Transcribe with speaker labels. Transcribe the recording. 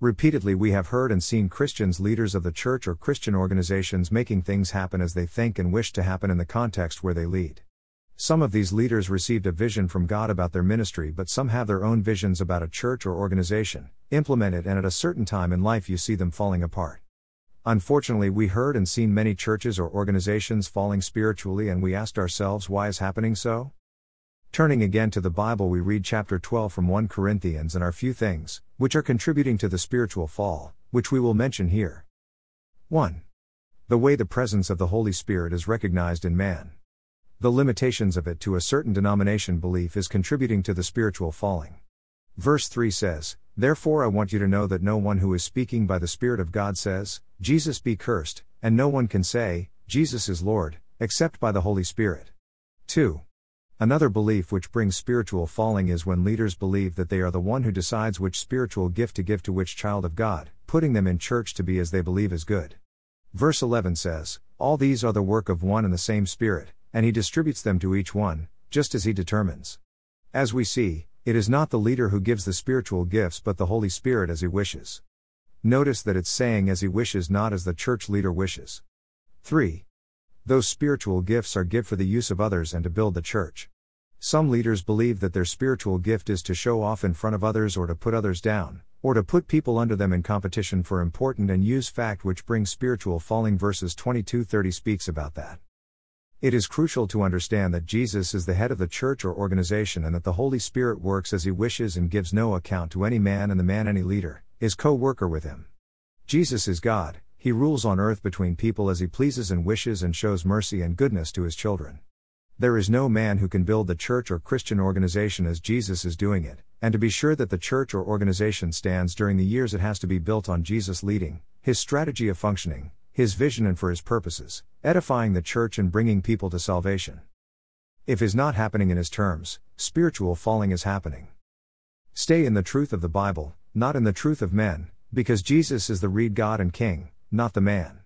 Speaker 1: Repeatedly, we have heard and seen Christians, leaders of the church or Christian organizations, making things happen as they think and wish to happen in the context where they lead. Some of these leaders received a vision from God about their ministry, but some have their own visions about a church or organization, implement it, and at a certain time in life you see them falling apart. Unfortunately, we heard and seen many churches or organizations falling spiritually, and we asked ourselves why is happening so? Turning again to the Bible, we read chapter 12 from 1 Corinthians and are few things, which are contributing to the spiritual fall, which we will mention here. 1. The way the presence of the Holy Spirit is recognized in man. The limitations of it to a certain denomination belief is contributing to the spiritual falling. Verse 3 says, Therefore I want you to know that no one who is speaking by the Spirit of God says, Jesus be cursed, and no one can say, Jesus is Lord, except by the Holy Spirit. 2. Another belief which brings spiritual falling is when leaders believe that they are the one who decides which spiritual gift to give to which child of God, putting them in church to be as they believe is good. Verse 11 says, All these are the work of one and the same Spirit, and he distributes them to each one, just as he determines. As we see, it is not the leader who gives the spiritual gifts but the Holy Spirit as he wishes. Notice that it's saying as he wishes, not as the church leader wishes. 3. Those spiritual gifts are given for the use of others and to build the church. Some leaders believe that their spiritual gift is to show off in front of others or to put others down, or to put people under them in competition for important and use fact which brings spiritual falling verses 22-30 speaks about that. It is crucial to understand that Jesus is the head of the church or organization and that the Holy Spirit works as he wishes and gives no account to any man and the man any leader is co-worker with him. Jesus is God, he rules on earth between people as he pleases and wishes and shows mercy and goodness to his children. There is no man who can build the church or Christian organization as Jesus is doing it, and to be sure that the church or organization stands during the years it has to be built on Jesus' leading, his strategy of functioning, his vision and for his purposes, edifying the church and bringing people to salvation. If is not happening in his terms, spiritual falling is happening. Stay in the truth of the Bible, not in the truth of men, because Jesus is the reed God and King, not the man.